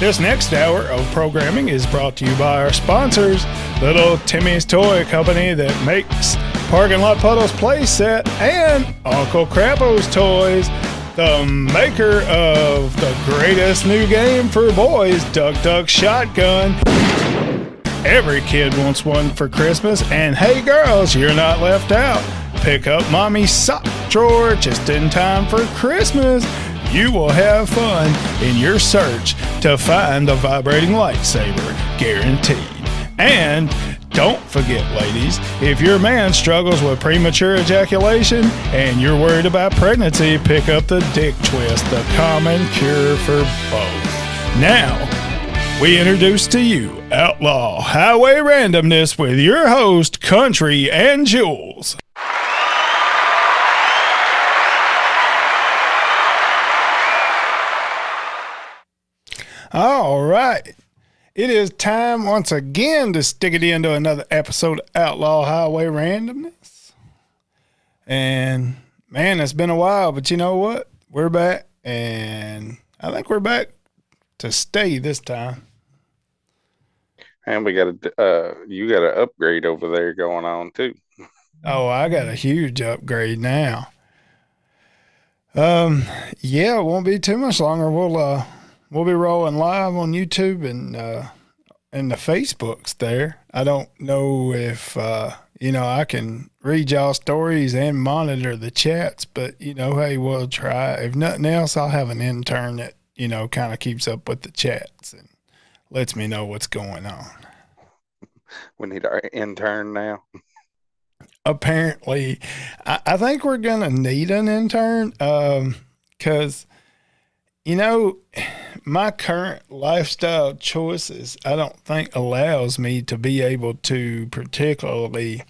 This next hour of programming is brought to you by our sponsors, Little Timmy's Toy Company that makes Parking Lot Puddles playset and Uncle Crapo's Toys, the maker of the greatest new game for boys, Duck Duck Shotgun. Every kid wants one for Christmas, and hey girls, you're not left out. Pick up mommy's sock drawer just in time for Christmas. You will have fun in your search to find the vibrating lightsaber, guaranteed. And don't forget, ladies, if your man struggles with premature ejaculation and you're worried about pregnancy, pick up the Dick Twist, the common cure for both. Now, we introduce to you Outlaw Highway Randomness with your host, Country and Jules. All right. It is time once again to stick it into another episode of Outlaw Highway Randomness. And man, it's been a while, but you know what? We're back, and I think we're back to stay this time. And we got a uh, you got an upgrade over there going on too. Oh, I got a huge upgrade now. Um, yeah, it won't be too much longer. We'll uh we'll be rolling live on YouTube and uh and the Facebooks there. I don't know if uh you know I can read y'all stories and monitor the chats, but you know, hey, we'll try. If nothing else, I'll have an intern that you know kind of keeps up with the chats and lets me know what's going on. We need our intern now. Apparently, I, I think we're gonna need an intern um because you know my current lifestyle choices i don't think allows me to be able to particularly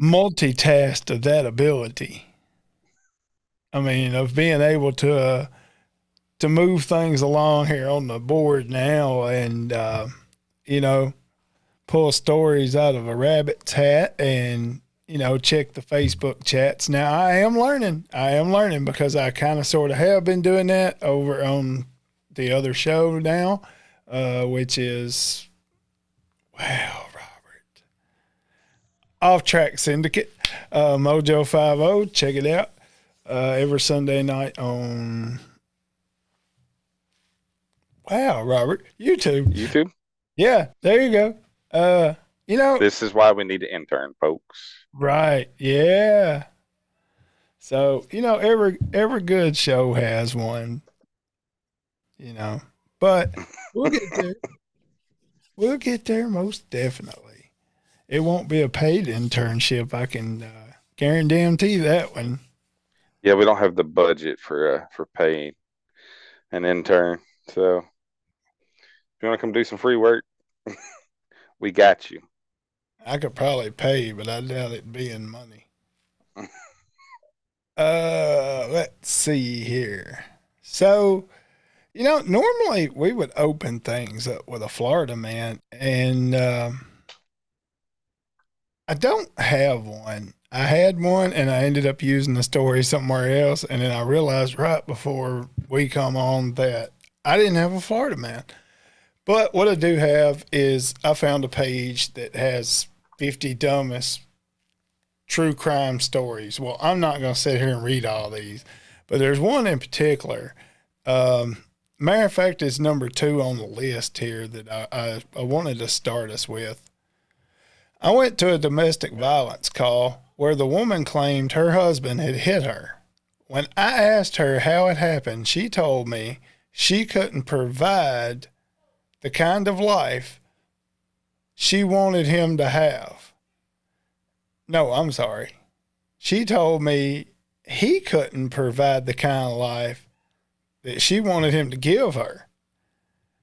multitask to that ability. I mean of being able to uh, to move things along here on the board now and uh, you know pull stories out of a rabbit's hat and you know, check the Facebook chats. Now I am learning. I am learning because I kind of sort of have been doing that over on the other show now, uh, which is wow, Robert. Off Track Syndicate, uh, Mojo Five O. Check it out uh, every Sunday night on. Wow, Robert, YouTube. YouTube. Yeah, there you go. Uh, you know, This is why we need an intern, folks. Right. Yeah. So, you know, every every good show has one. You know. But we'll get there. we'll get there most definitely. It won't be a paid internship. I can uh, guarantee that one. Yeah, we don't have the budget for uh, for paying an intern. So if you want to come do some free work, we got you. I could probably pay, but I doubt it being money. uh, let's see here. So, you know, normally we would open things up with a Florida man, and um, I don't have one. I had one, and I ended up using the story somewhere else, and then I realized right before we come on that I didn't have a Florida man. But what I do have is I found a page that has 50 dumbest true crime stories. Well, I'm not going to sit here and read all these, but there's one in particular. Um, matter of fact, it's number two on the list here that I, I, I wanted to start us with. I went to a domestic violence call where the woman claimed her husband had hit her. When I asked her how it happened, she told me she couldn't provide the kind of life she wanted him to have. No, I'm sorry. She told me he couldn't provide the kind of life that she wanted him to give her.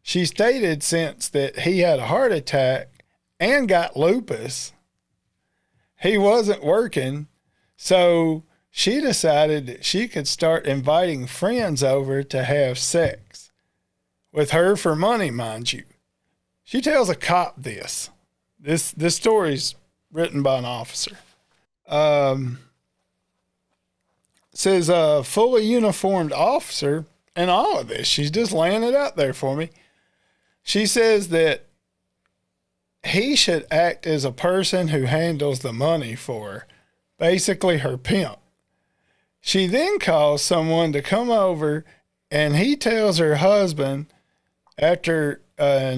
She stated since that he had a heart attack and got lupus, he wasn't working, so she decided that she could start inviting friends over to have sex with her for money, mind you. She tells a cop this. This this story's written by an officer. Um, says a fully uniformed officer and all of this. She's just laying it out there for me. She says that he should act as a person who handles the money for her, basically her pimp. She then calls someone to come over, and he tells her husband after uh,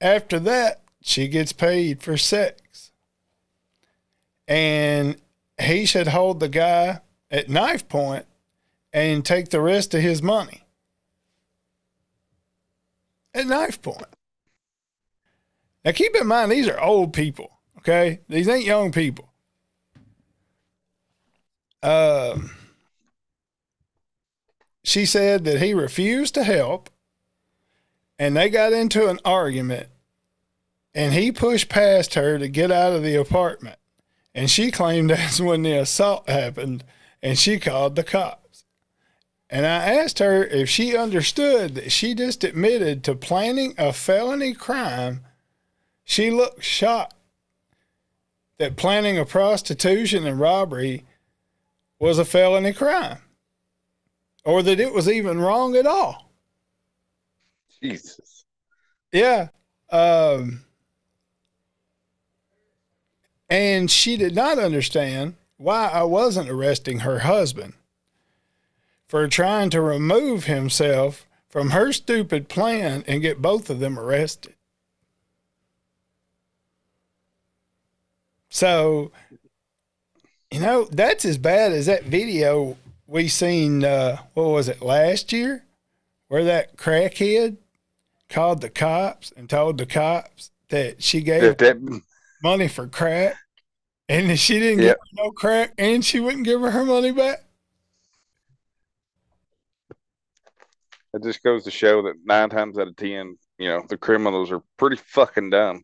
after that she gets paid for sex, and he should hold the guy at knife point and take the rest of his money at knife point. Now, keep in mind, these are old people, okay? These ain't young people. Um, she said that he refused to help and they got into an argument and he pushed past her to get out of the apartment. And she claimed that's when the assault happened and she called the cops. And I asked her if she understood that she just admitted to planning a felony crime. She looked shocked that planning a prostitution and robbery was a felony crime or that it was even wrong at all. Jesus. Yeah. Um, and she did not understand why I wasn't arresting her husband for trying to remove himself from her stupid plan and get both of them arrested. So, you know, that's as bad as that video we seen, uh, what was it, last year? Where that crackhead called the cops and told the cops that she gave If that, money for crack and that she didn't Yeah. give her no crack and she wouldn't give her her money back. it just goes to show that nine times out of ten, you know, the criminals are pretty fucking dumb.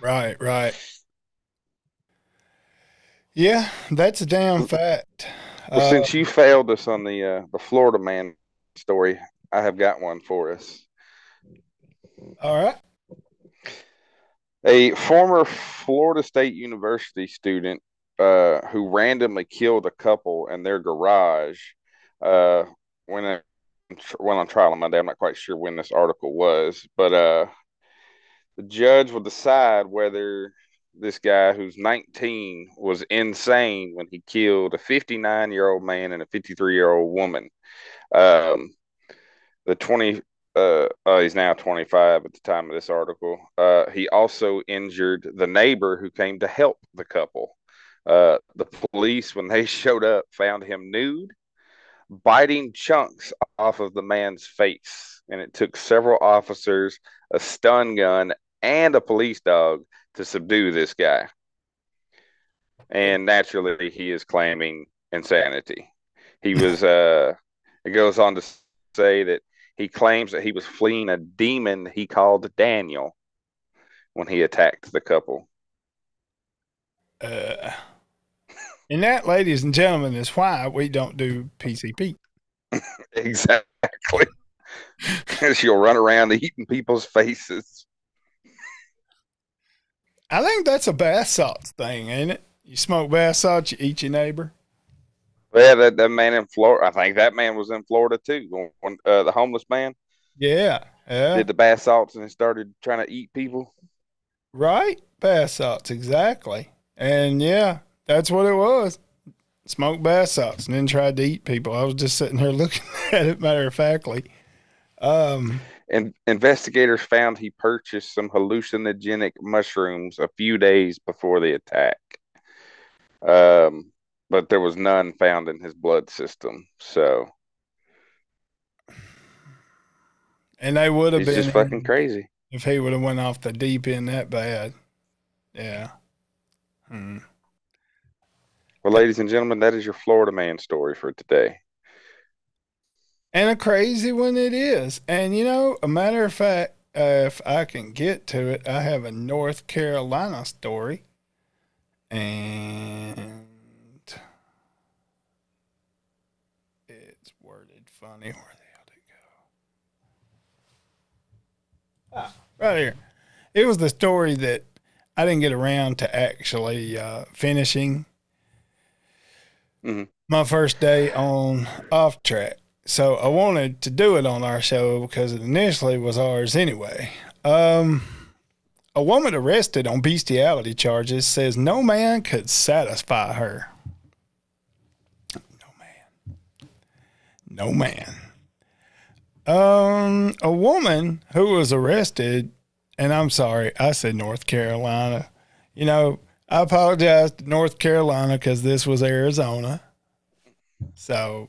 Right, right. Yeah, that's a damn fact. Well, Uh, since you failed us on the uh, the Florida man story, I have got one for us. All right. A former Florida State University student uh, who randomly killed a couple in their garage uh, went, in, went on trial on Monday. I'm not quite sure when this article was, but uh, the judge will decide whether this guy who's 19 was insane when he killed a 59 year old man and a 53 year old woman. Um, the 20 uh, uh, he's now 25 at the time of this article. Uh, he also injured the neighbor who came to help the couple. Uh, the police, when they showed up, found him nude, biting chunks off of the man's face. And it took several officers, a stun gun, and a police dog to subdue this guy. And naturally, he is claiming insanity. He was, uh, it goes on to say that he claims that he was fleeing a demon he called Daniel when he attacked the couple. Uh, and that, ladies and gentlemen, is why we don't do PCP. Exactly. Because you'll run around eating people's faces. I think that's a bath salts thing, ain't it? You smoke bath salts, you eat your neighbor. Yeah, that, that man in Florida, I think that man was in Florida too. When, uh, the homeless man Yeah, yeah. did the bath salts and started trying to eat people. Right? Bath salts, exactly. And yeah, that's what it was. Smoked bath salts and then tried to eat people. I was just sitting here looking at it matter of factly. Um, And investigators found he purchased some hallucinogenic mushrooms a few days before the attack. Um, but there was none found in his blood system. So and they would have been just fucking crazy. if he would have went off the deep end that bad. Yeah. Hmm. Well, ladies and gentlemen, that is your Florida man story for today. And a crazy one it is. And you know, a matter of fact, uh, if I can get to it, I have a North Carolina story. And it's worded funny. Where the hell did it go? Ah, right here. It was the story that I didn't get around to actually uh, finishing Mhm. my first day on off track. so I wanted to do it on our show because it initially was ours anyway. Um, a woman arrested on bestiality charges says no man could satisfy her. No man. No man. Um, a woman who was arrested, and I'm sorry, I said North Carolina. You know, I apologize to North Carolina because this was Arizona. So,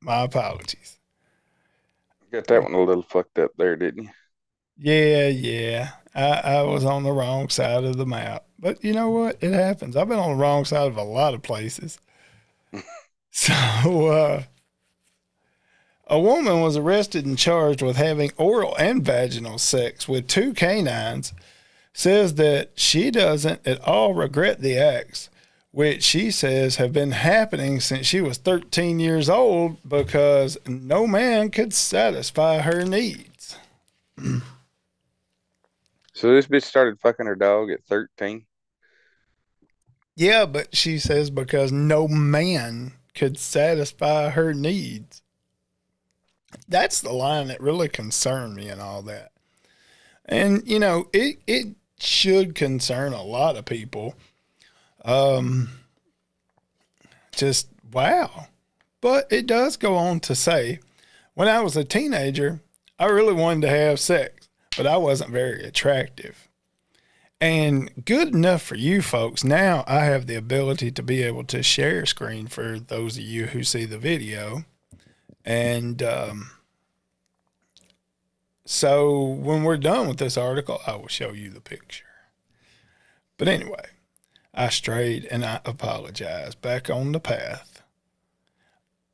my apologies. Got that one a little fucked up there, didn't you? Yeah, yeah. I, I was on the wrong side of the map. But you know what? It happens. I've been on the wrong side of a lot of places. so, uh, a woman was arrested and charged with having oral and vaginal sex with two canines. Says that she doesn't at all regret the acts, which she says have been happening since she was 13 years old because no man could satisfy her needs. So this bitch started fucking her dog at 13. Yeah, but she says because no man could satisfy her needs. That's the line that really concerned me and all that. And you know, it it should concern a lot of people. Um just wow. But it does go on to say, when I was a teenager, I really wanted to have sex, but I wasn't very attractive. And good enough for you folks. Now I have the ability to be able to share screen for those of you who see the video. And um, so when we're done with this article, I will show you the picture. But anyway, I strayed and I apologize. Back on the path.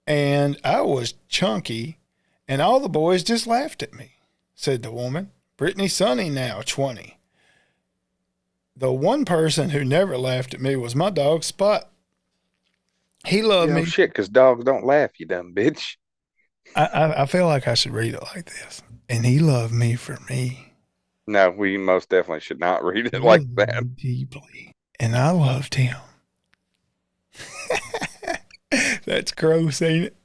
And I was chunky, and all the boys just laughed at me, said the woman. Brittany Sonny now 20. The one person who never laughed at me was my dog Spot. He loved You know, me. shit, because dogs don't laugh, you dumb bitch. I, I, I feel like I should read it like this. And he loved me for me. No, we most definitely should not read it like that. Deeply. And I loved him. That's gross, ain't it?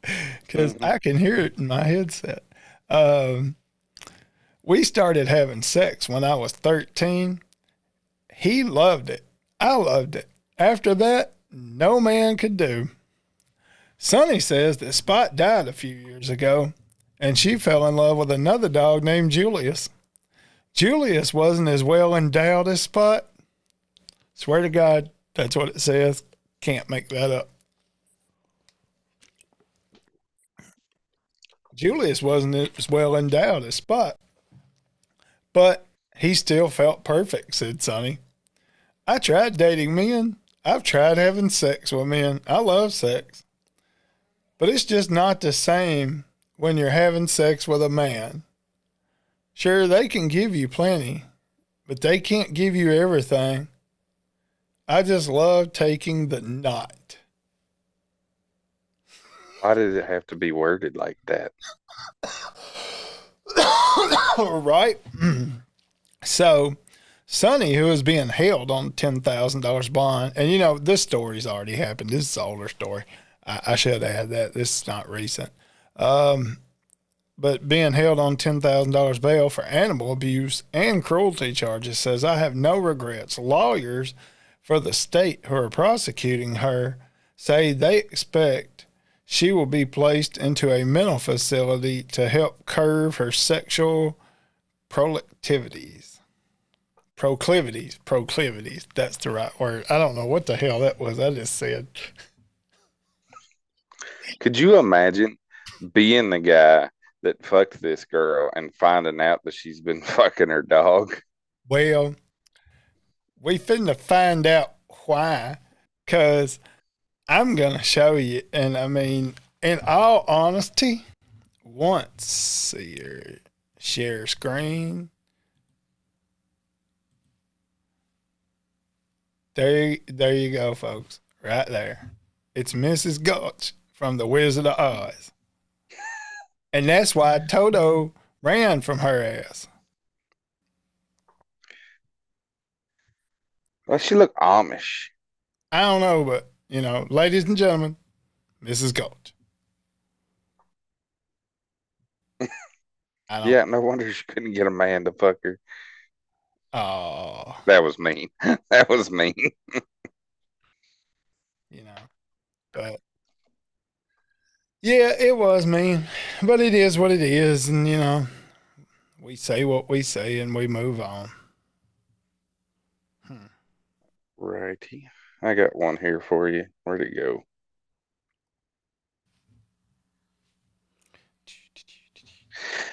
Because Mhm. I can hear it in my headset. Um, we started having sex when I was 13. He loved it. I loved it. After that, no man could do. Sonny says that Spot died a few years ago, and she fell in love with another dog named Julius. Julius wasn't as well endowed as Spot. Swear to God, that's what it says. Can't make that up. Julius wasn't as well endowed as Spot, but he still felt perfect, said Sonny. I tried dating men. I've tried having sex with men. I love sex. But it's just not the same when you're having sex with a man. Sure, they can give you plenty, but they can't give you everything. I just love taking the knot. Why did it have to be worded like that? right? so, Sonny, who is being held on $10,000 bond, and you know, this story's already happened. This is an older story. I, I should add that. This is not recent. Um, but being held on $10,000 bail for animal abuse and cruelty charges says, I have no regrets. Lawyers for the state who are prosecuting her say they expect she will be placed into a mental facility to help curb her sexual proclivities. Proclivities, proclivities. That's the right word. I don't know what the hell that was. I just said. Could you imagine being the guy that fucked this girl and finding out that she's been fucking her dog? Well, we finna find out why, cause I'm gonna show you. And I mean, in all honesty, once see here, share screen. There, there you go, folks. Right there. It's Mrs. Gulch from The Wizard of Oz. And that's why Toto ran from her ass. Well, she look Amish. I don't know, but you know, ladies and gentlemen, Mrs. Don't. Yeah, no wonder she couldn't get a man to fuck her. Oh, That was mean. That was mean. you know, but yeah, it was mean, but it is what it is, and you know, we say what we say and we move on. Righty. I got one here for you. Where'd it go?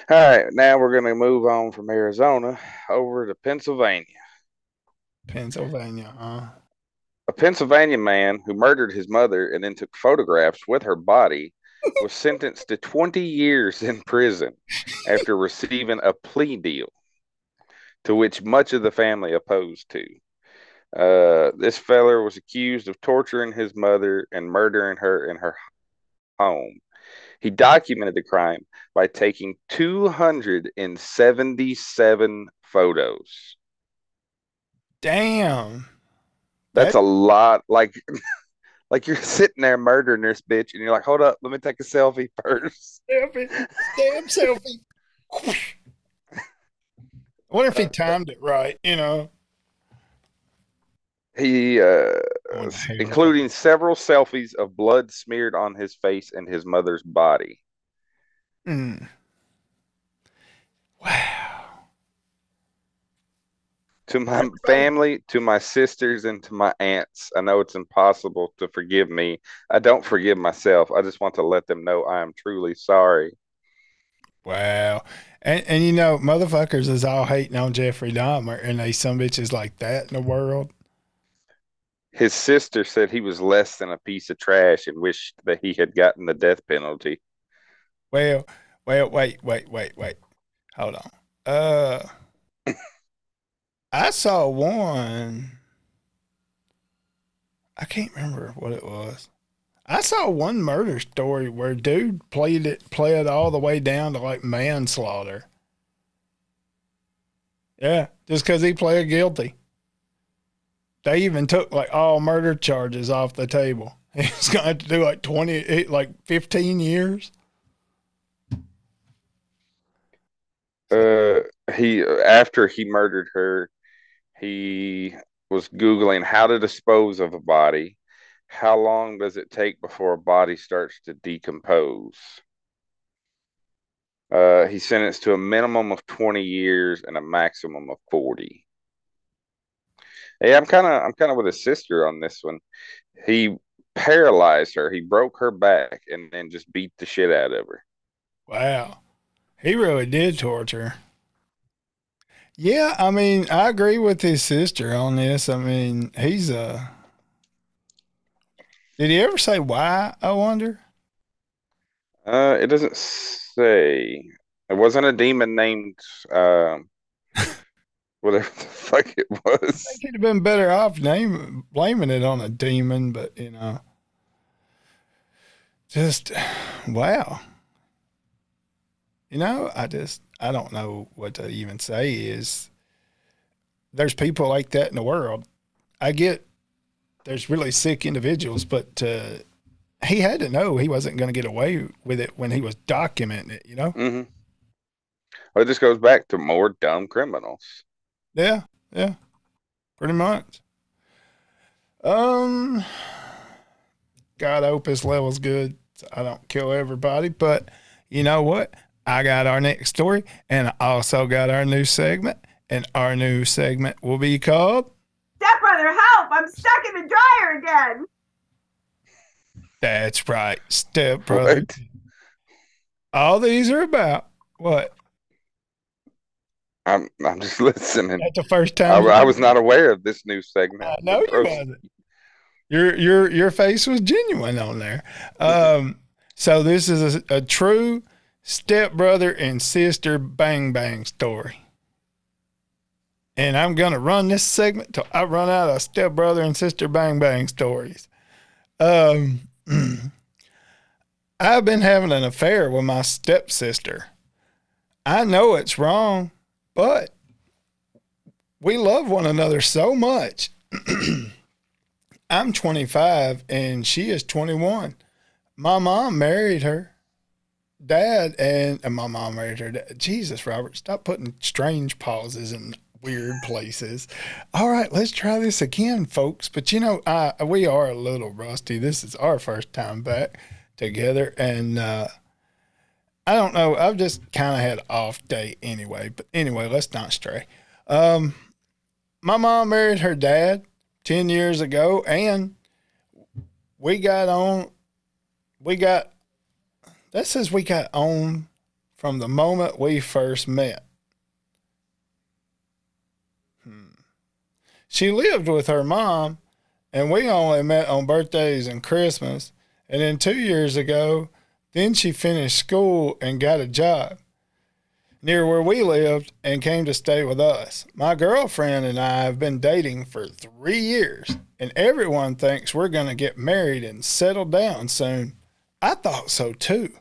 All right, now we're going to move on from Arizona over to Pennsylvania. Pennsylvania, huh? A Pennsylvania man who murdered his mother and then took photographs with her body was sentenced to 20 years in prison after receiving a plea deal to which much of the family opposed to. Uh, this feller was accused of torturing his mother and murdering her in her home. He documented the crime by taking 277 photos. Damn. That's That- a lot. Like, like you're sitting there murdering this bitch, and you're like, "Hold up, let me take a selfie first. Selfie. Damn selfie. I wonder if he timed it right, you know. He, uh, hell. including several selfies of blood smeared on his face and his mother's body. Mm. Wow. To my family, to my sisters, and to my aunts, I know it's impossible to forgive me. I don't forgive myself. I just want to let them know I am truly sorry. Wow. And and you know, motherfuckers is all hating on Jeffrey Dahmer and they some bitches like that in the world. His sister said he was less than a piece of trash and wished that he had gotten the death penalty. Well, well, wait, wait, wait, wait. Hold on. Uh I saw one. I can't remember what it was. I saw one murder story where dude played it played all the way down to like manslaughter. Yeah, just because he pled guilty. They even took like all murder charges off the table. He's gonna have to do like twenty, like fifteen years. Uh, he after he murdered her, he was googling how to dispose of a body. How long does it take before a body starts to decompose? Uh, he's sentenced to a minimum of 20 years and a maximum of 40. Yeah, I'm kind of I'm kind of with his sister on this one. He paralyzed her. He broke her back and then just beat the shit out of her. Wow. He really did torture. Yeah, I mean, I agree with his sister on this. I mean, he's a. Did he ever say why? I wonder. Uh, it doesn't say. It wasn't a demon named um, whatever the fuck it I was. think he'd have been better off name, blaming it on a demon, but you know, just wow. You know, I just I don't know what to even say. Is there's people like that in the world? I get there's really sick individuals, but uh, he had to know he wasn't going to get away with it when he was documenting it. You know? Mm-hmm. Well, it just goes back to more dumb criminals. Yeah, yeah, pretty much. Um, God, I hope his level's good. I don't kill everybody, but you know what? I got our next story, and I also got our new segment, and our new segment will be called Stepbrother, help! I'm stuck in the dryer again. "That's Right, Step Brother." What? All these are about what? I'm I'm just listening. That's the first time. I was not aware of this new segment. I know you wasn't. Your your your face was genuine on there. Um, so this is a, a true stepbrother and sister bang bang story. And I'm gonna run this segment till I run out of stepbrother and sister bang bang stories. Um, I've been having an affair with my stepsister. I know it's wrong, but we love one another so much. I'm 25 and she is 21. My mom married her dad and, and my mom married her dad. Jesus, Robert, stop putting strange pauses in weird places. All right, let's try this again, folks. But you know, I we are a little rusty. This is our first time back together, and uh, I don't know. I've just kind of had off day anyway. But anyway, let's not stray. Um, my mom married her dad ten years ago, and we got on. We got. That says we got on from the moment we first met. Hmm. She lived with her mom, and we only met on birthdays and Christmas. And then two years ago, then she finished school and got a job near where we lived and came to stay with us. My girlfriend and I have been dating for three years, and everyone thinks we're going to get married and settle down soon. I thought so too.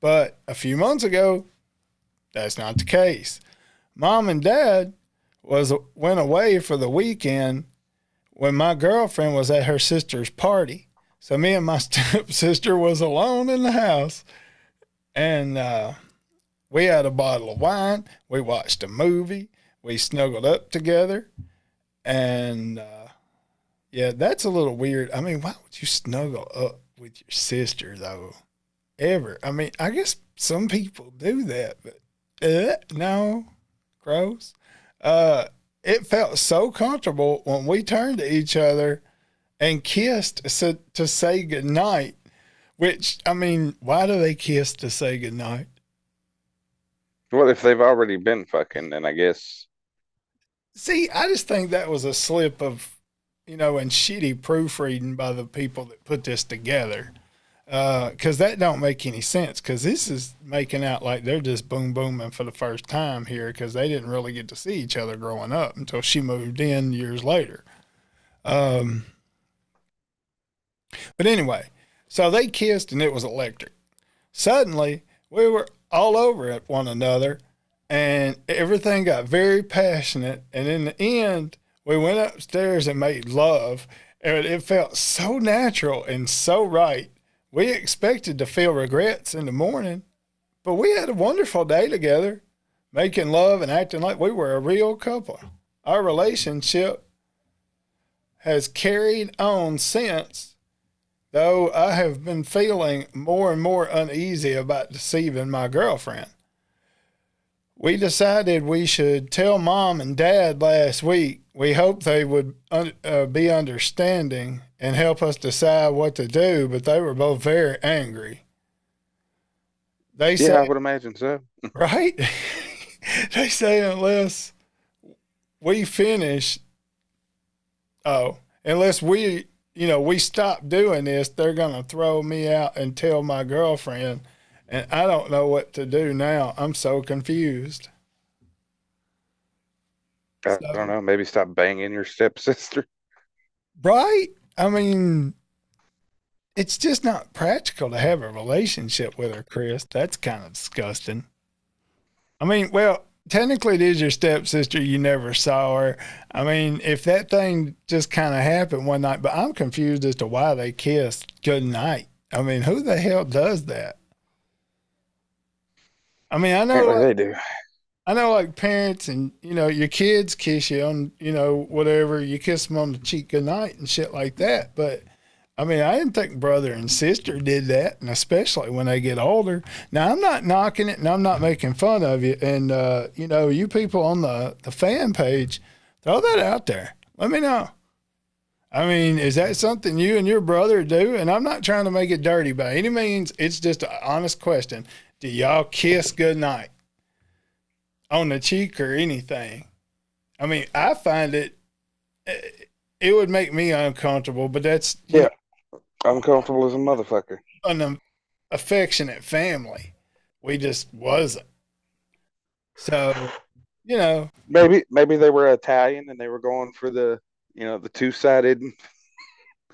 But a few months ago, that's not the case. Mom and dad was went away for the weekend when my girlfriend was at her sister's party. So me and my stepsister was alone in the house, and uh, we had a bottle of wine. We watched a movie. We snuggled up together, and uh, yeah, that's a little weird. I mean, why would you snuggle up with your sister though? Ever? I mean, I guess some people do that, but uh, no, gross uh, it felt so comfortable when we turned to each other and kissed so, to say goodnight. Which, I mean, why do they kiss to say goodnight? Well, if they've already been fucking, then I guess. See, I just think that was a slip of, you know, and shitty proofreading by the people that put this together because uh, that don't make any sense. Because this is making out like they're just boom booming for the first time here because they didn't really get to see each other growing up until she moved in years later. Um, but anyway, so they kissed and it was electric. Suddenly, we were all over at one another, and everything got very passionate. And in the end, we went upstairs and made love, and it felt so natural and so right we expected to feel regrets in the morning, but we had a wonderful day together, making love and acting like we were a real couple. Our relationship has carried on since, though I have been feeling more and more uneasy about deceiving my girlfriend. We decided we should tell mom and dad last week. We hoped they would uh, be understanding and help us decide what to do, but they were both very angry. They yeah, say, I would imagine so. right? they say unless we finish, oh, unless we, you know, we stop doing this, they're gonna throw me out and tell my girlfriend, and I don't know what to do now. I'm so confused. I so, don't know. Maybe stop banging your stepsister. Right? I mean, it's just not practical to have a relationship with her, Chris. That's kind of disgusting. I mean, well, technically it is your stepsister. You never saw her. I mean, if that thing just kind of happened one night, but I'm confused as to why they kissed good night. I mean, who the hell does that? I mean, I know like, they do. I know, like parents and you know, your kids kiss you on, you know, whatever you kiss them on the cheek good night and shit like that. But I mean, I didn't think brother and sister did that, and especially when they get older. Now, I'm not knocking it, and I'm not making fun of you. And uh, you know, you people on the the fan page, throw that out there. Let me know. I mean, is that something you and your brother do? And I'm not trying to make it dirty by any means. It's just an honest question. Do y'all kiss goodnight? on the cheek or anything. I mean, I find it eh, it would make me uncomfortable, but that's yeah, uncomfortable as a motherfucker. An affectionate family, we just wasn't. So, you know, maybe maybe they were Italian and they were going for the you know the two sided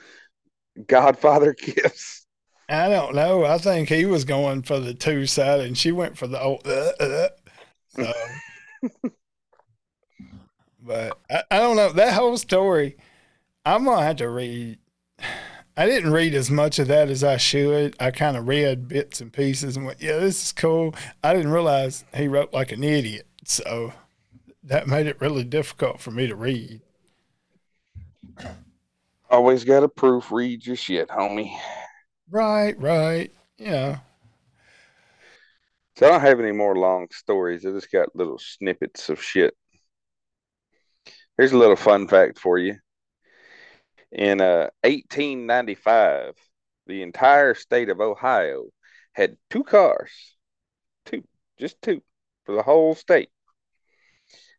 Godfather kiss. I don't know. I think he was going for the two side, and she went for the old. Uh, uh, so, but I, I don't know that whole story. I'm gonna have to read. I didn't read as much of that as I should. I kind of read bits and pieces and went, yeah, this is cool. I didn't realize he wrote like an idiot. So that made it really difficult for me to read. Always got to proofread your shit, homie. Right, right. Yeah. So I don't have any more long stories. I just got little snippets of shit. Here's a little fun fact for you. In uh, 1895, the entire state of Ohio had two cars, two, just two, for the whole state.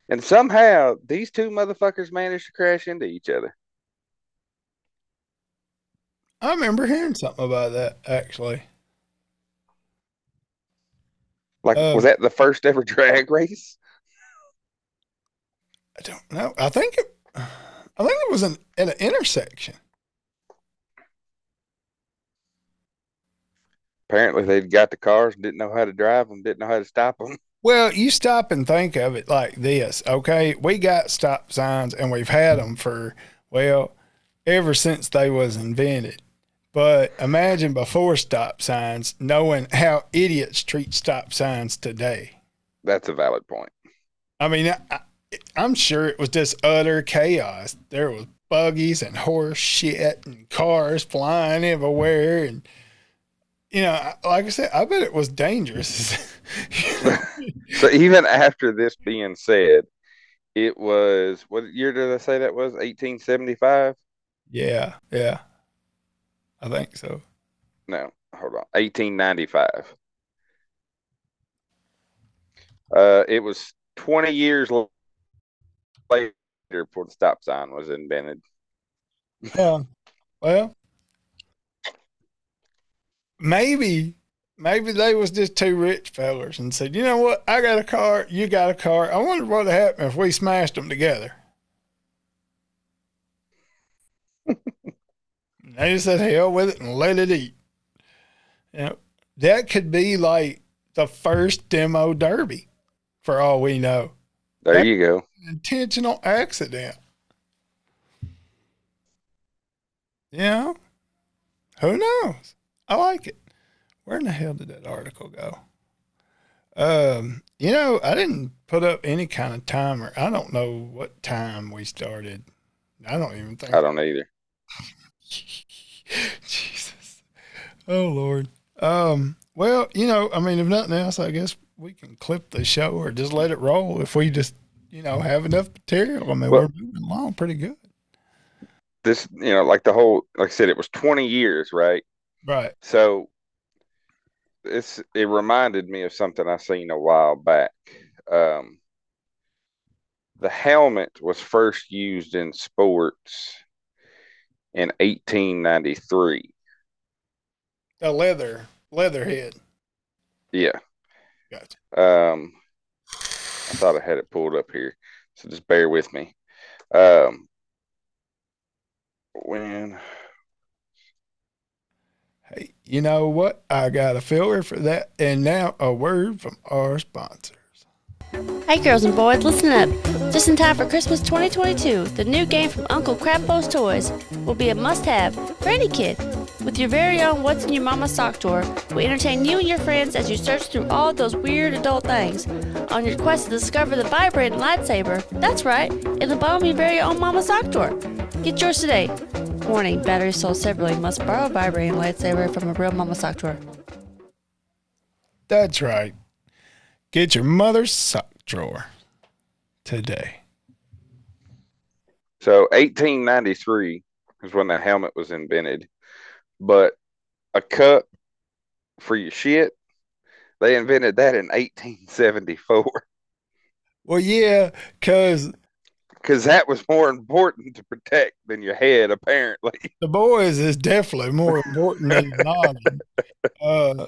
And somehow these two motherfuckers managed to crash into each other. I remember hearing something about that actually. Like, Uh, was that the first ever drag race? I don't know. I think it, I think it was an, at an intersection. Apparently, they'd got the cars didn't know how to drive them, didn't know how to stop them. Well, you stop and think of it like this, okay? We got stop signs and we've had them for well ever since they was invented. But imagine before stop signs, knowing how idiots treat stop signs today. That's a valid point. I mean, I, I'm sure it was just utter chaos. There was buggies and horse shit and cars flying everywhere, and you know, like I said, I bet it was dangerous. So even after this being said, it was what year did I say that was? 1875? yeah, yeah, I think so. No, hold on. 1895. Uh, it was 20 years later before the stop sign was invented. Yeah. Well, maybe maybe they was just two rich fellers and said, you know what? I got a car, you got a car. I wonder what would happen if we smashed them together. They just said, hell with it and let it eat. You know, that could be like the first demo derby, for all we know. There That- you go. Intentional accident. You know? Who knows? I like it. Where in the hell did that article go? Um, you know, I didn't put up any kind of timer. I don't know what time we started. I don't even think I don't either. Jesus. Oh Lord. Um, well, you know, I mean, if nothing else, I guess we can clip the show or just let it roll if we just, you know, have enough material. I mean, Well- we're moving along pretty good. This, you know, like the whole, like I said, it was 20 years, right? Right. So it's it reminded me of something I seen a while back. Um, the helmet was first used in sports in 1893. A leather, leather head. Yeah. Gotcha. Um, I thought I had it pulled up here, so just bear with me. Um, when Hey, you know what? I got a filler for that. And now a word from our sponsors. Hey girls and boys, listen up. Just in time for Christmas 2022, the new game from Uncle Crappo's Toys will be a must-have for any kid. With your very own What's in Your Mama's sock drawer, we entertain you and your friends as you search through all those weird adult things on your quest to discover the vibrating lightsaber. That's right, in the bottom of your very own Mama sock drawer. Get yours today. Warning: batteries sold separately. Must borrow vibrating lightsaber from a real Mama sock drawer. That's right. Get your mother's sock drawer today. So 1893 is when the helmet was invented, but a cup for your shit, they invented that in 1874 Well, yeah, because because that was more important to protect than your head, apparently. the boys is definitely more important than the noggin. Uh,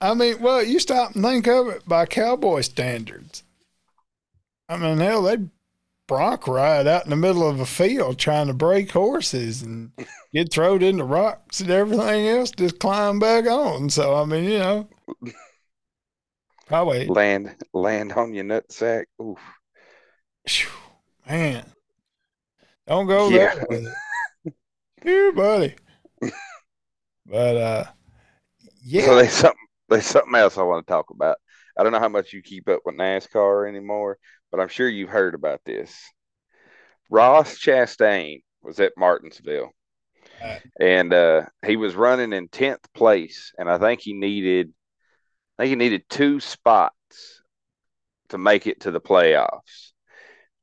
I mean, well, you stop and think of it by cowboy standards. I mean, hell, they bronc ride out in the middle of a field trying to break horses and get thrown into rocks and everything else, just climb back on. So, I mean, you know, probably, Land land on your nutsack. Oof. Man, don't go Yeah. there with it. Here, buddy. But uh, So yeah, there's something there's something else I want to talk about. I don't know how much you keep up with NASCAR anymore, but I'm sure you've heard about this. Ross Chastain was at Martinsville, Right. and uh, he was running in tenth place, and I think he needed, I think he needed two spots to make it to the playoffs.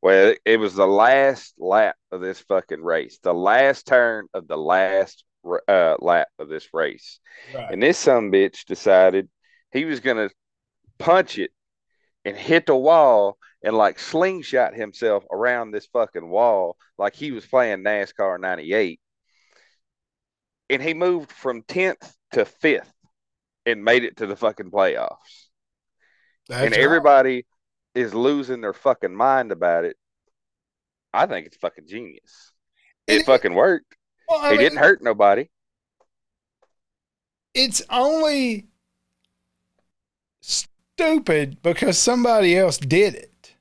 Well, it, it was the last lap of this fucking race, the last turn of the last uh, lap of this race. right. And this some bitch decided he was gonna punch it and hit the wall and like slingshot himself around this fucking wall like he was playing NASCAR 98. And he moved from 10th to 5th and made it to the fucking playoffs. That's and right. everybody is losing their fucking mind about it. I think it's fucking genius. It It fucking worked. Well, I He mean, didn't hurt nobody. It's only stupid because somebody else did it.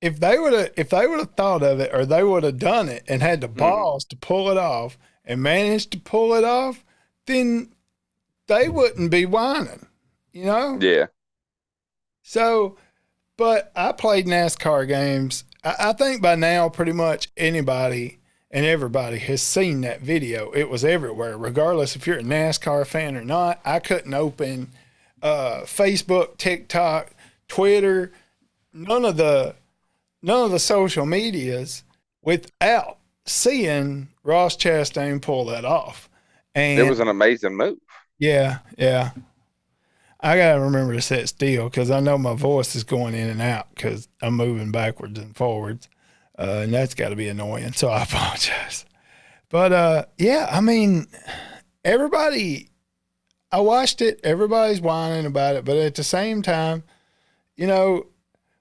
If they would have, if they would have thought of it, or they would have done it and had the mm-hmm. balls to pull it off and managed to pull it off, then they wouldn't be whining. You know. Yeah. So, but I played NASCAR games. I, I think by now, pretty much anybody and everybody has seen that video. It was everywhere, regardless if you're a NASCAR fan or not. I couldn't open uh, Facebook, TikTok, Twitter, none of the none of the social medias without seeing Ross Chastain pull that off. And It was an amazing move. yeah, yeah. I gotta remember to sit still because I know my voice is going in and out because I'm moving backwards and forwards, uh, and that's got to be annoying. So I apologize. But uh, yeah, I mean, everybody. I watched it. Everybody's whining about it, but at the same time, you know,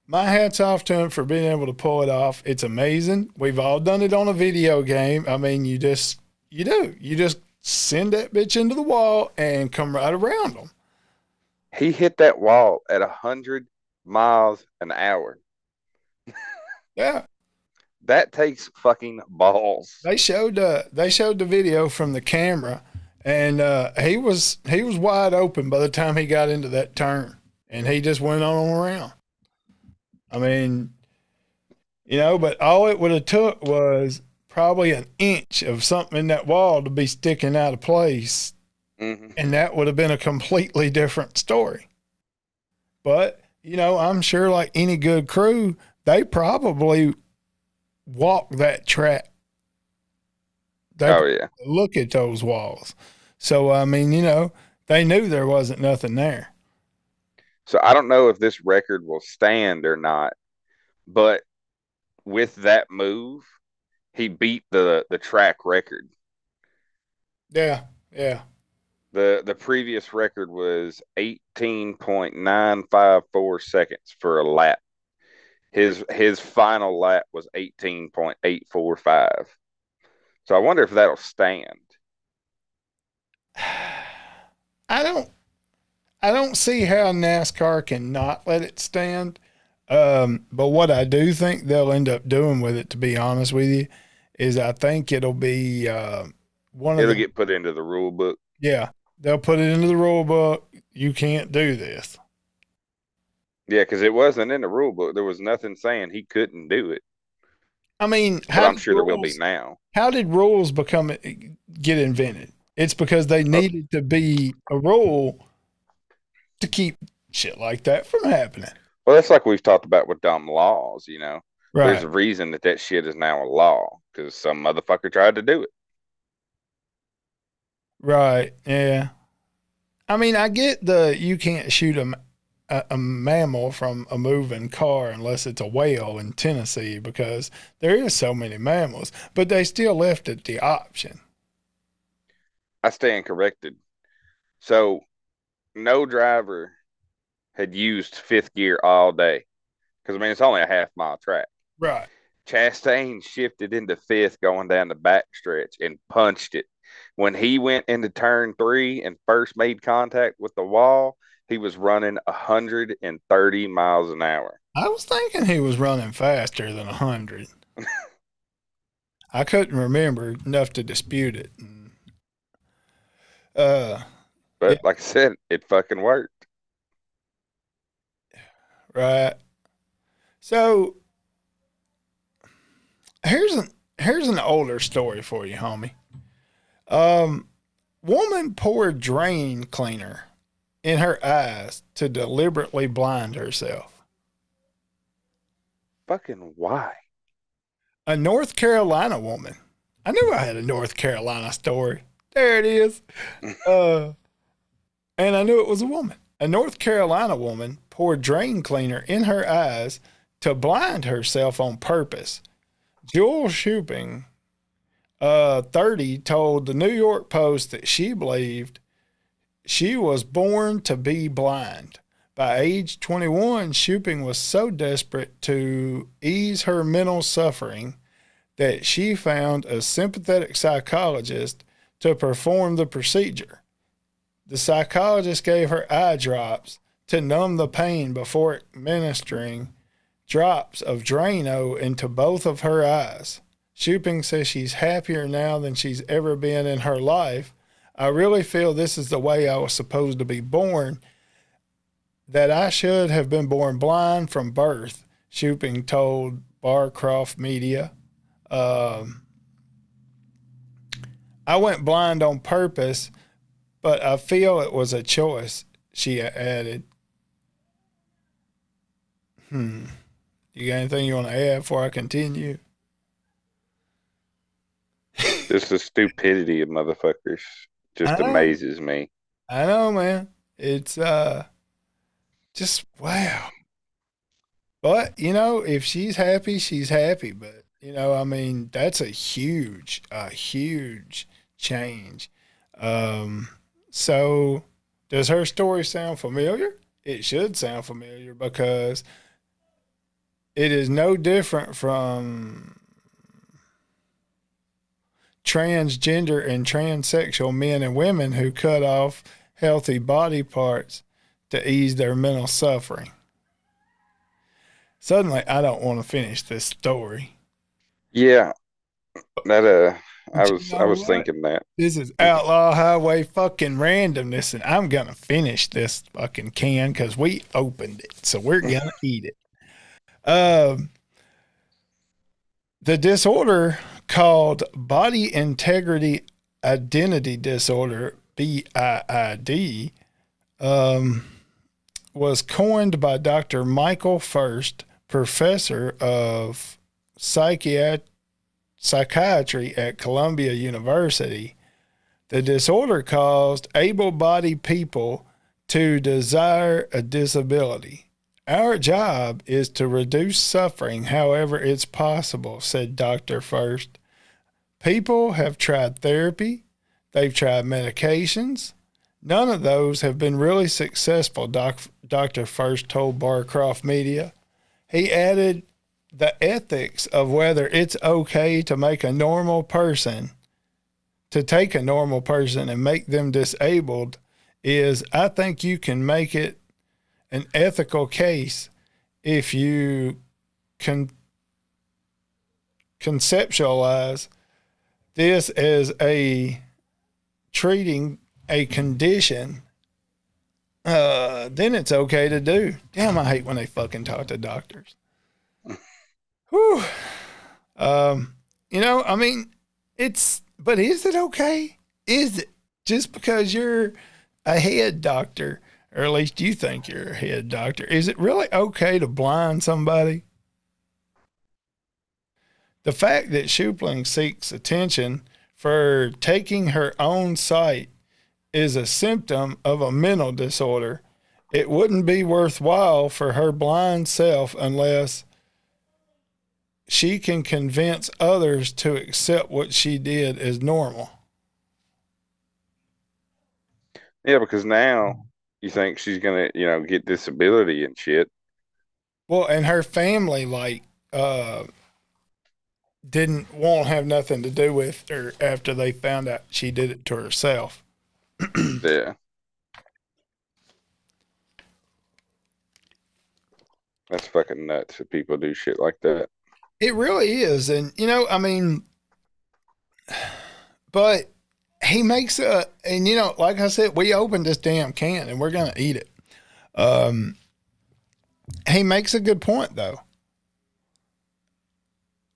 my hats off to him for being able to pull it off. It's amazing. We've all done it on a video game. I mean, you just you do. You just send that bitch into the wall and come right around them. He hit that wall at a hundred miles an hour. Yeah, That takes fucking balls. they showed uh, they showed the video from the camera, and uh, he was he was wide open by the time he got into that turn, and he just went on around. I mean, you know, but all it would have took was probably an inch of something in that wall to be sticking out of place hmm and that would have been a completely different story. But, you know, I'm sure like any good crew, they probably walk that track. They Oh yeah. look at those walls. So, I mean, you know, they knew there wasn't nothing there. So I don't know if this record will stand or not, but with that move, he beat the the track record. Yeah. Yeah. The the previous record was 18.954 seconds for a lap. His his final lap was 18.845. So I wonder if that'll stand. I don't I don't see how NASCAR can not let it stand. Um, but what I do think they'll end up doing with it, to be honest with you, is I think it'll be uh, one of It'll get put into the rule book. yeah they'll put it into the rule book. You can't do this. Yeah, because it wasn't in the rule book. There was nothing saying he couldn't do it. I mean, I'm sure there will be now. How did rules become eh, get invented? It's because they oh. needed to be a rule to keep shit like that from happening. Well, that's like we've talked about with dumb laws, you know. Right. There's a reason that that shit is now a law because some motherfucker tried to do it. Right. Yeah. I mean, I get the you can't shoot a, m- a, a mammal from a moving car unless it's a whale in Tennessee because there is so many mammals, but they still left it the option. I stand corrected. So, no driver had used fifth gear all day because I mean it's only a half mile track. Right. Chastain shifted into fifth going down the back stretch and punched it. When he went into turn three and first made contact with the wall, he was running 130 miles an hour. I was thinking he was running faster than 100. I couldn't remember enough to dispute it. Uh, But Yeah. like I said, it fucking worked. right. So here's an here's an older story for you, homie. Um, woman poured drain cleaner in her eyes to deliberately blind herself. Fucking why? A North Carolina woman. I knew I had a North Carolina story. There it is. Uh, and I knew it was a woman. A North Carolina woman poured drain cleaner in her eyes to blind herself on purpose. Jewel Shuping, uh, 30, told the New York Post that she believed she was born to be blind. By age 21, Shuping was so desperate to ease her mental suffering that she found a sympathetic psychologist to perform the procedure. The psychologist gave her eye drops to numb the pain before administering drops of Drano into both of her eyes. Shuping says she's happier now than she's ever been in her life. I really feel this is the way I was supposed to be born, that I should have been born blind from birth, Shuping told Barcroft Media. Um, I went blind on purpose, but I feel it was a choice, she added. Hmm. You got anything you want to add before I continue? Just the stupidity of motherfuckers just amazes me. I know, man. It's uh just wow. But, you know, if she's happy, she's happy. But, you know, I mean, that's a huge, a huge change. Um, so does her story sound familiar? It should sound familiar because it is no different from transgender and transsexual men and women who cut off healthy body parts to ease their mental suffering. Suddenly, I don't want to finish this story. Yeah. That uh I But you was I was what? thinking that. This is outlaw highway fucking randomness, and I'm gonna finish this fucking can because we opened it, so we're gonna eat it. Um, the disorder called body integrity identity disorder (BIID) um, was coined by Dr. Michael First, professor of psychiatry at Columbia University, the disorder caused able bodied people to desire a disability. Our job is to reduce suffering however it's possible, said Dr. First. People have tried therapy, they've tried medications. None of those have been really successful, doc, Dr. First told Barcroft Media. He added, the ethics of whether it's okay to make a normal person to take a normal person and make them disabled is I think you can make it an ethical case if you can conceptualize this as a treating a condition uh, then it's okay to do. Damn, I hate when they fucking talk to doctors. Whew. Um, you know, I mean, it's, but is it okay? Is it just because you're a head doctor, or at least you think you're a head doctor, is it really okay to blind somebody? The fact that Shuping seeks attention for taking her own sight is a symptom of a mental disorder. It wouldn't be worthwhile for her blind self unless she can convince others to accept what she did as normal. Yeah, because now you think she's gonna, you know, get disability and shit. Well, and her family like uh didn't won't have nothing to do with her after they found out she did it to herself. Yeah. That's fucking nuts that people do shit like that. It really is. And, you know, I mean, but he makes a, and you know, like I said, we opened this damn can and we're gonna eat it. Um, he makes a good point though.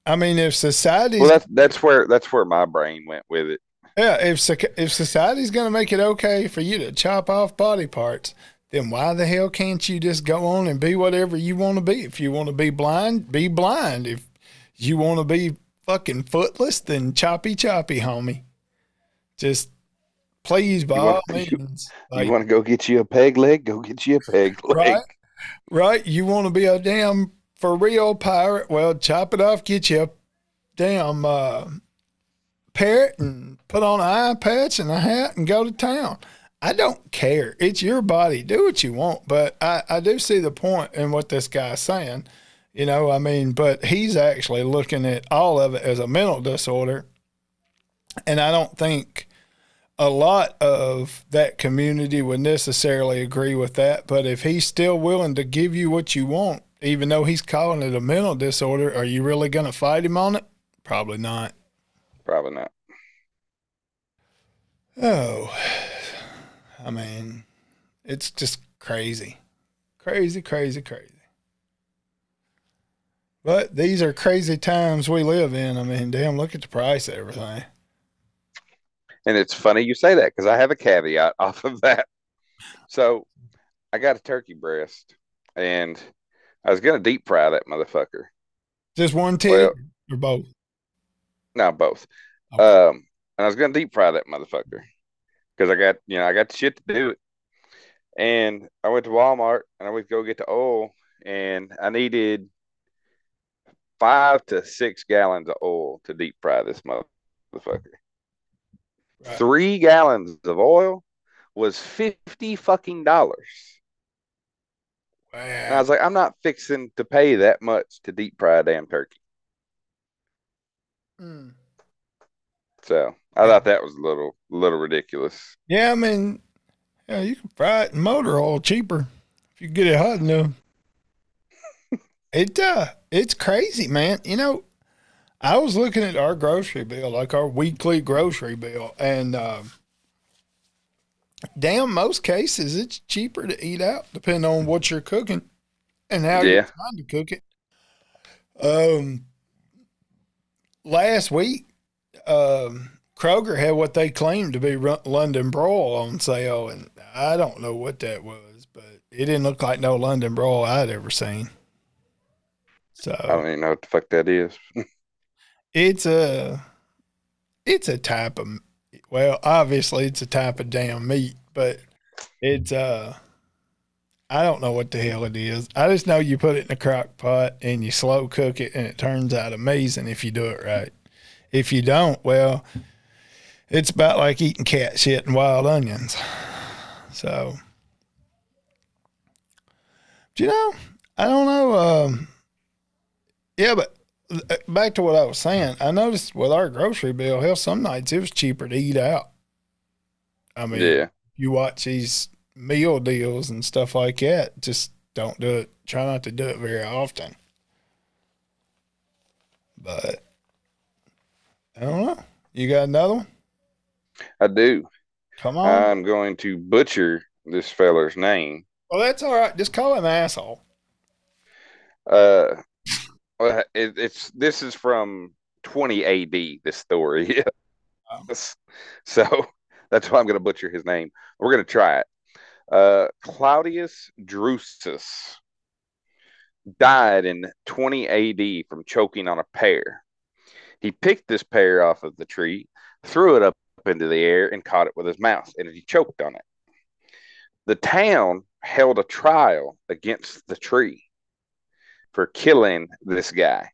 I mean, if society, Well, that's that's where that's where my brain went with it. yeah, if soc- if society's gonna make it okay for you to chop off body parts, then why the hell can't you just go on and be whatever you want to be? If you want to be blind, be blind. If you want to be fucking footless, then choppy choppy, homie. Just please, by all you- means. Like, you want to go get you a peg leg? Go get you a peg leg. right? Right? You want to be a damn for real pirate? Well, chop it off, get you a damn uh, parrot, and put on an eye patch and a hat, and go to town. I don't care. It's your body. Do what you want. But I, I do see the point in what this guy's saying. You know, I mean, but he's actually looking at all of it as a mental disorder. And I don't think a lot of that community would necessarily agree with that. But if he's still willing to give you what you want, even though he's calling it a mental disorder, are you really going to fight him on it? Probably not. Probably not. Oh, I mean, it's just crazy. Crazy, crazy, crazy. But these are crazy times we live in. I mean, damn, look at the price of everything. And it's funny you say that because I have a caveat off of that. So I got a turkey breast and I was gonna deep fry that motherfucker. Just one titty Well- or both? No, both. Okay. Um, and I was gonna deep fry that motherfucker because I got you know I got the shit to do it. And I went to Walmart and I went to go get the oil and I needed five to six gallons of oil to deep fry this motherfucker. Right. Three gallons of oil was fifty fucking dollars. And I was like, I'm not fixing to pay that much to deep fry a damn turkey. Mm. So I thought that was a little little ridiculous. Yeah, I mean, yeah, you can fry it in motor oil cheaper if you get it hot enough. it uh, it's crazy, man. You know, I was looking at our grocery bill, like our weekly grocery bill, and um, damn, most cases it's cheaper to eat out, depending on what you're cooking and how you're Yeah. trying to cook it. Um, last week, um, Kroger had what they claimed to be London broil on sale, and I don't know what that was, but it didn't look like no London broil I'd ever seen. So I don't even know what the fuck that is. it's a it's a type of well, obviously it's a type of damn meat, but it's uh I don't know what the hell it is. I just know you put it in a crock pot and you slow cook it and it turns out amazing if you do it right. If you don't, well, it's about like eating cat shit and wild onions. So do you know, I don't know, um yeah, but back to what I was saying, I noticed with our grocery bill, hell, some nights it was cheaper to eat out. I mean, Yeah. you watch these meal deals and stuff like that, just don't do it. Try not to do it very often. But I don't know. You got another one? I do. Come on. I'm going to butcher this feller's name. well, that's all right. Just call him asshole. Uh, it, it's this is from 20 AD. This story, Oh. so that's why I'm going to butcher his name. We're going to try it. Uh, Claudius Drusus died in 20 AD from choking on a pear. He picked this pear off of the tree, threw it up into the air, and caught it with his mouth, and he choked on it. The town held a trial against the tree for killing this guy,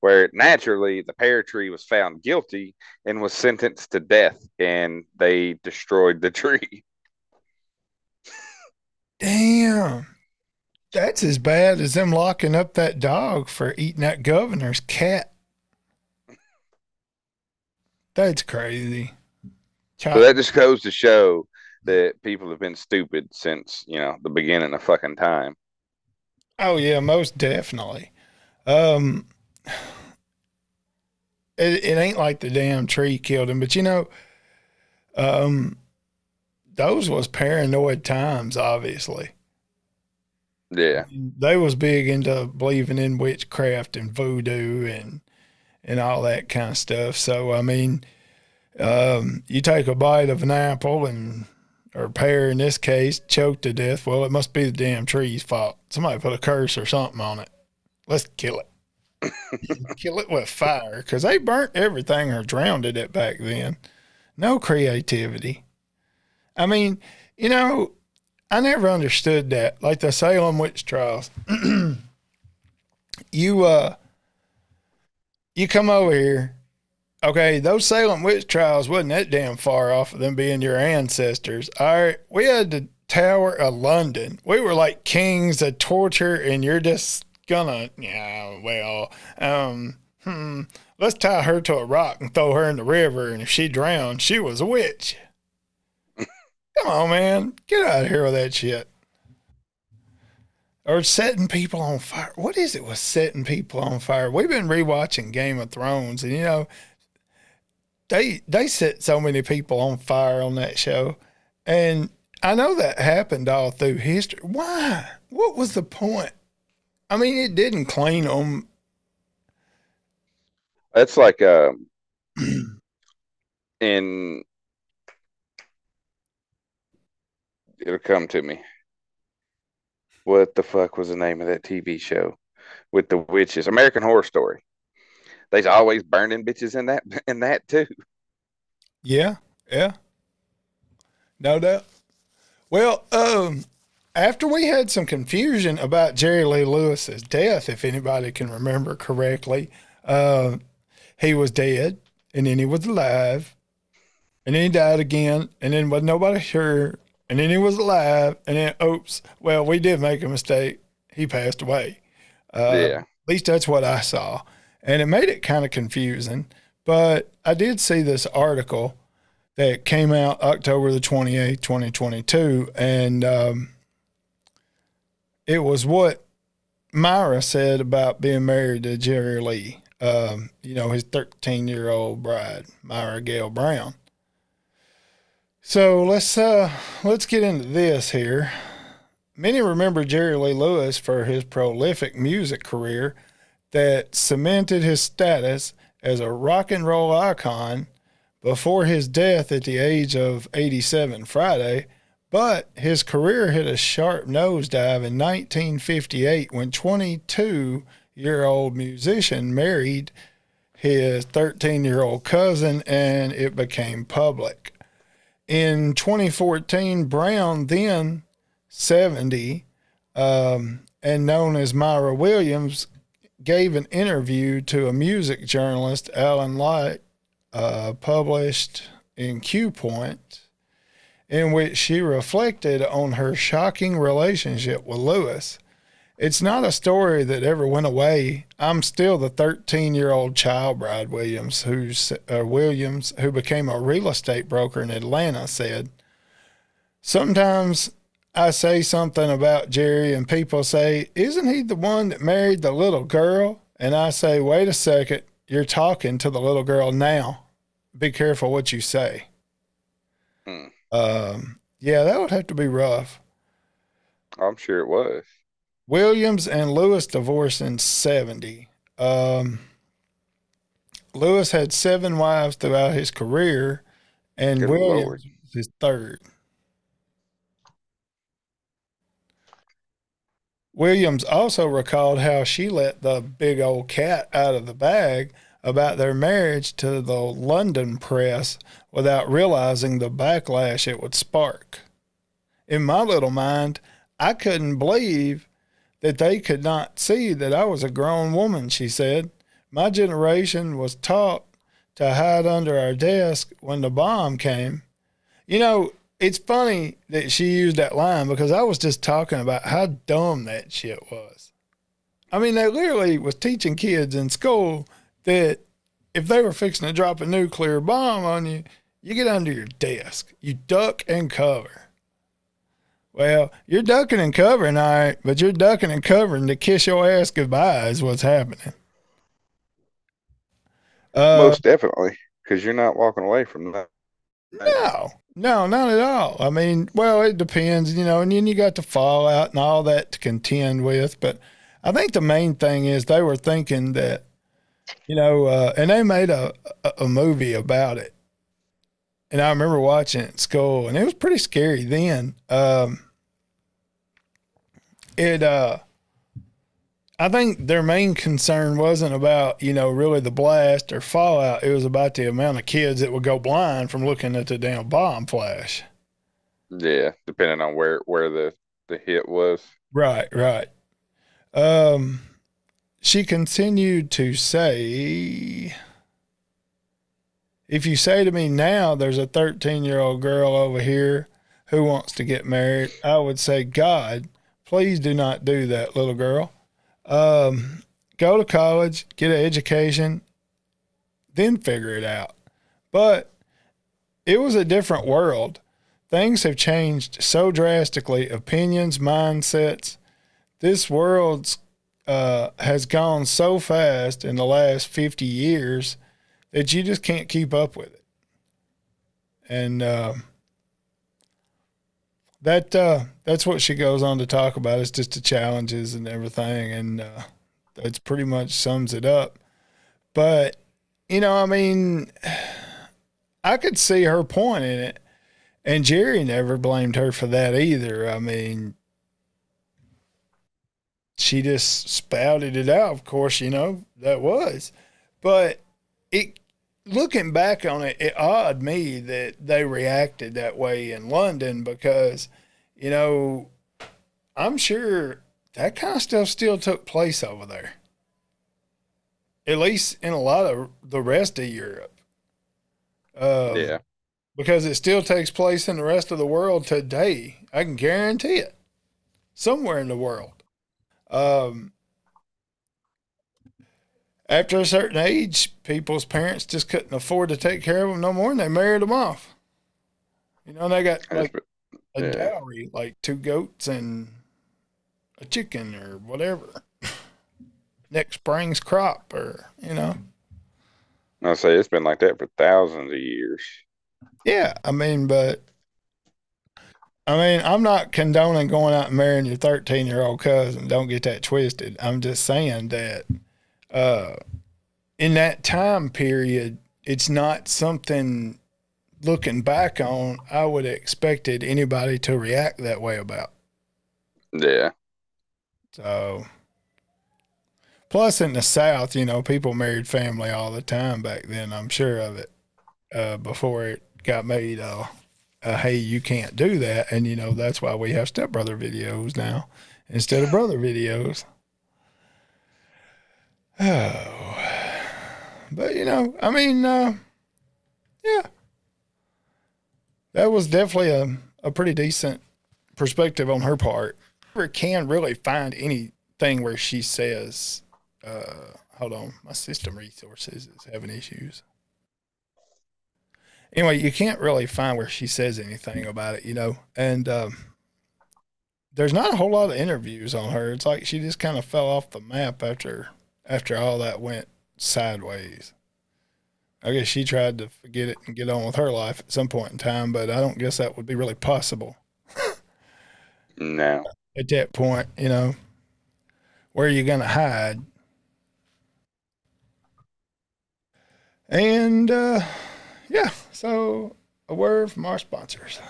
where naturally the pear tree was found guilty and was sentenced to death, and they destroyed the tree. Damn. That's as bad as them locking up that dog for eating that governor's cat. That's crazy. So that just goes to show that people have been stupid since you know the beginning of fucking time. Oh yeah, most definitely. Um, it, it ain't like the damn tree killed him, but you know, Um, those was paranoid times, obviously. Yeah. They was big into believing in witchcraft and voodoo and and all that kind of stuff. So I mean, um, you take a bite of an apple and or pear in this case, choked to death. Well, it must be the damn tree's fault. Somebody put a curse or something on it. Let's kill it. kill it with fire because they burnt everything or drowned it back then. No creativity. I mean, you know, I never understood that. Like the Salem witch trials. you uh you come over here. Okay, those Salem witch trials wasn't that damn far off of them being your ancestors. All right, we had the Tower of London. We were like kings of torture, and you're just gonna, yeah, well, um, hmm, let's tie her to a rock and throw her in the river, and if she drowned, she was a witch. Come on, man. Get out of here with that shit. Or setting people on fire. What is it with setting people on fire? We've been rewatching Game of Thrones, and you know, they they set so many people on fire on that show. And I know that happened all through history. Why? What was the point? I mean, it didn't clean them. It's like um in it'll come to me. What the fuck was the name of that TV show with the witches? American Horror Story. They's always burning bitches in that in that too. Yeah, yeah. No doubt. Well, um, after we had some confusion about Jerry Lee Lewis's death, if anybody can remember correctly, uh, he was dead and then he was alive and then he died again and then was nobody sure and then he was alive and then oops, well we did make a mistake. He passed away. Uh, yeah. At least that's what I saw, and it made it kind of confusing. But I did see this article that came out October the 28th, 2022. And um, it was what Myra said about being married to Jerry Lee, um, you know, his 13 year old bride, Myra Gail Brown. So let's uh, let's get into this here. Many remember Jerry Lee Lewis for his prolific music career that cemented his status as a rock and roll icon before his death at the age of 87 Friday, but his career hit a sharp nosedive in 1958 when 22 year old musician married his 13 year old cousin and it became public. In 2014, Brown, then 70, um, and known as Myra Williams, gave an interview to a music journalist, Alan Light, uh, published in Cuepoint, in which she reflected on her shocking relationship with Lewis. It's not a story that ever went away. I'm still the 13 year old child bride Williams, who's uh, Williams, who became a real estate broker in Atlanta, said. Sometimes I say something about Jerry, and people say, Isn't he the one that married the little girl? And I say, Wait a second, you're talking to the little girl now. Be careful what you say. Hmm. Um, yeah, that would have to be rough. I'm sure it was. Williams and Lewis divorced in 70. Um, Lewis had seven wives throughout his career, and Good Williams Lord. his third. Williams also recalled how she let the big old cat out of the bag about their marriage to the London press without realizing the backlash it would spark. In my little mind, I couldn't believe that they could not see that I was a grown woman, she said. My generation was taught to hide under our desk when the bomb came. You know, it's funny that she used that line because I was just talking about how dumb that shit was. I mean, they literally was teaching kids in school that if they were fixing to drop a nuclear bomb on you, you get under your desk, you duck and cover. Well, you're ducking and covering, all right, but you're ducking and covering to kiss your ass goodbye is what's happening. Uh, Most definitely, because you're not walking away from that. No, no, not at all. I mean, well, it depends, you know, and then you got the fallout and all that to contend with. But I think the main thing is they were thinking that, you know, uh, and they made a, a, a movie about it. And I remember watching it at school, and it was pretty scary then. Um, it, uh, I think their main concern wasn't about, you know, really the blast or fallout. It was about the amount of kids that would go blind from looking at the damn bomb flash. Yeah, depending on where where the the hit was. Right, right. Um, she continued to say, if you say to me now, there's a 13 year old girl over here who wants to get married, I would say, God, please do not do that, little girl. Um, go to college, get an education, then figure it out. But it was a different world. Things have changed so drastically opinions, mindsets. This world's uh, has gone so fast in the last 50 years that you just can't keep up with it. And uh, that uh, that's what she goes on to talk about. It's just the challenges and everything, and uh, that's pretty much sums it up. But you know, I mean, I could see her point in it, and Jerry never blamed her for that either. I mean, she just spouted it out. Of course, you know that was, but it looking back on it, it odd me that they reacted that way in London because, you know, I'm sure that kind of stuff still took place over there. At least in a lot of the rest of Europe. Um, yeah, Because it still takes place in the rest of the world today. I can guarantee it. Somewhere in the world. Um, after a certain age, people's parents just couldn't afford to take care of them no more, and they married them off. You know, they got like a yeah. dowry, like two goats and a chicken or whatever. Next spring's crop, or you know, I say it's been like that for thousands of years. yeah. I mean, but I mean, I'm not condoning going out and marrying your 13 year old cousin. Don't get that twisted. I'm just saying that uh, in that time period, it's not something looking back on I would have expected anybody to react that way about. Yeah, So, plus in the South, you know, people married family all the time back then. I'm sure of it. Uh, before it got made, uh, uh, hey, you can't do that, and you know that's why we have stepbrother videos now instead of brother videos. Oh, but you know, I mean, uh, yeah, that was definitely a a pretty decent perspective on her part never can really find anything where she says, uh, hold on, my system resources is having issues. Anyway, you can't really find where she says anything about it, you know, and um, there's not a whole lot of interviews on her. It's like she just kind of fell off the map after after all that went sideways. I guess she tried to forget it and get on with her life at some point in time, but I don't guess that would be really possible no, at that point, you know, where are you going to hide? And uh, yeah, so a word from our sponsors.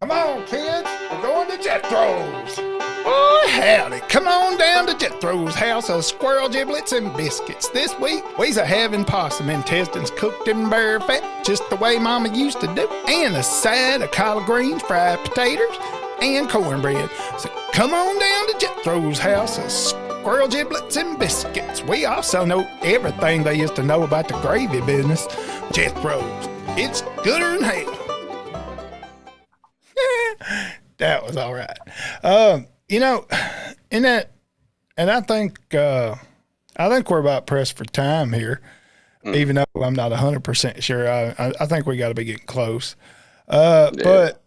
Come on, kids, we're going to Jethro's. Oh, howdy. Come on down to Jethro's house of squirrel giblets and biscuits. This week, we's a having possum intestines cooked in bear fat, just the way Mama used to do, and a side of collard greens, fried potatoes, and cornbread. So come on down to Jethro's house of squirrel giblets and biscuits. We also know everything they used to know about the gravy business. Jethro's. It's gooder than hell. that was all right. Um, you know, in that, and I think, uh, I think we're about pressed for time here, even though I'm not 100% sure. I, I, I think we got to be getting close. Uh, Yeah. But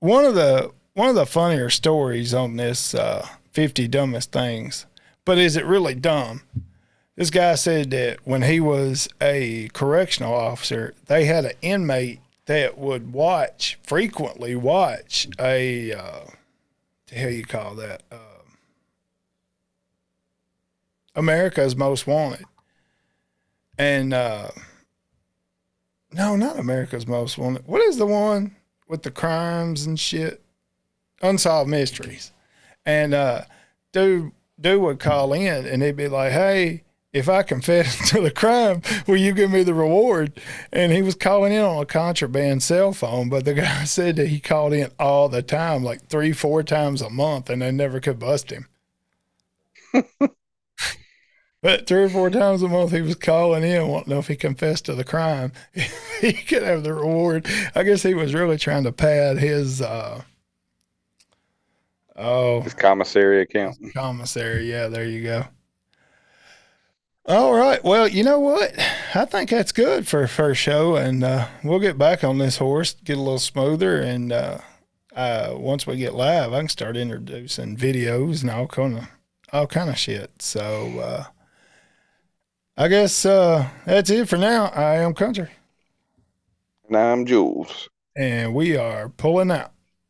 one of the one of the funnier stories on this uh, 50 dumbest things, but is it really dumb? this guy said that when he was a correctional officer, they had an inmate that would watch frequently watch a uh, the hell you call that um, America's Most Wanted, and uh, no, not America's Most Wanted. What is the one with the crimes and shit? Unsolved Mysteries, and uh, dude, dude would call in and he'd be like, "Hey." If I confess to the crime, will you give me the reward? And he was calling in on a contraband cell phone, but the guy said that he called in all the time, like three, four times a month, and they never could bust him. But three or four times a month, he was calling in, wanting to know if he confessed to the crime, he could have the reward. I guess he was really trying to pad his, uh, oh, His commissary account. commissary. Yeah, there you go. All right. Well, you know what? I think that's good for a first show, and uh, we'll get back on this horse, get a little smoother, and uh, uh, once we get live, I can start introducing videos and all kind of all kind of shit. So uh, I guess uh, that's it for now. I am Country, And I'm Jules. and we are pulling out.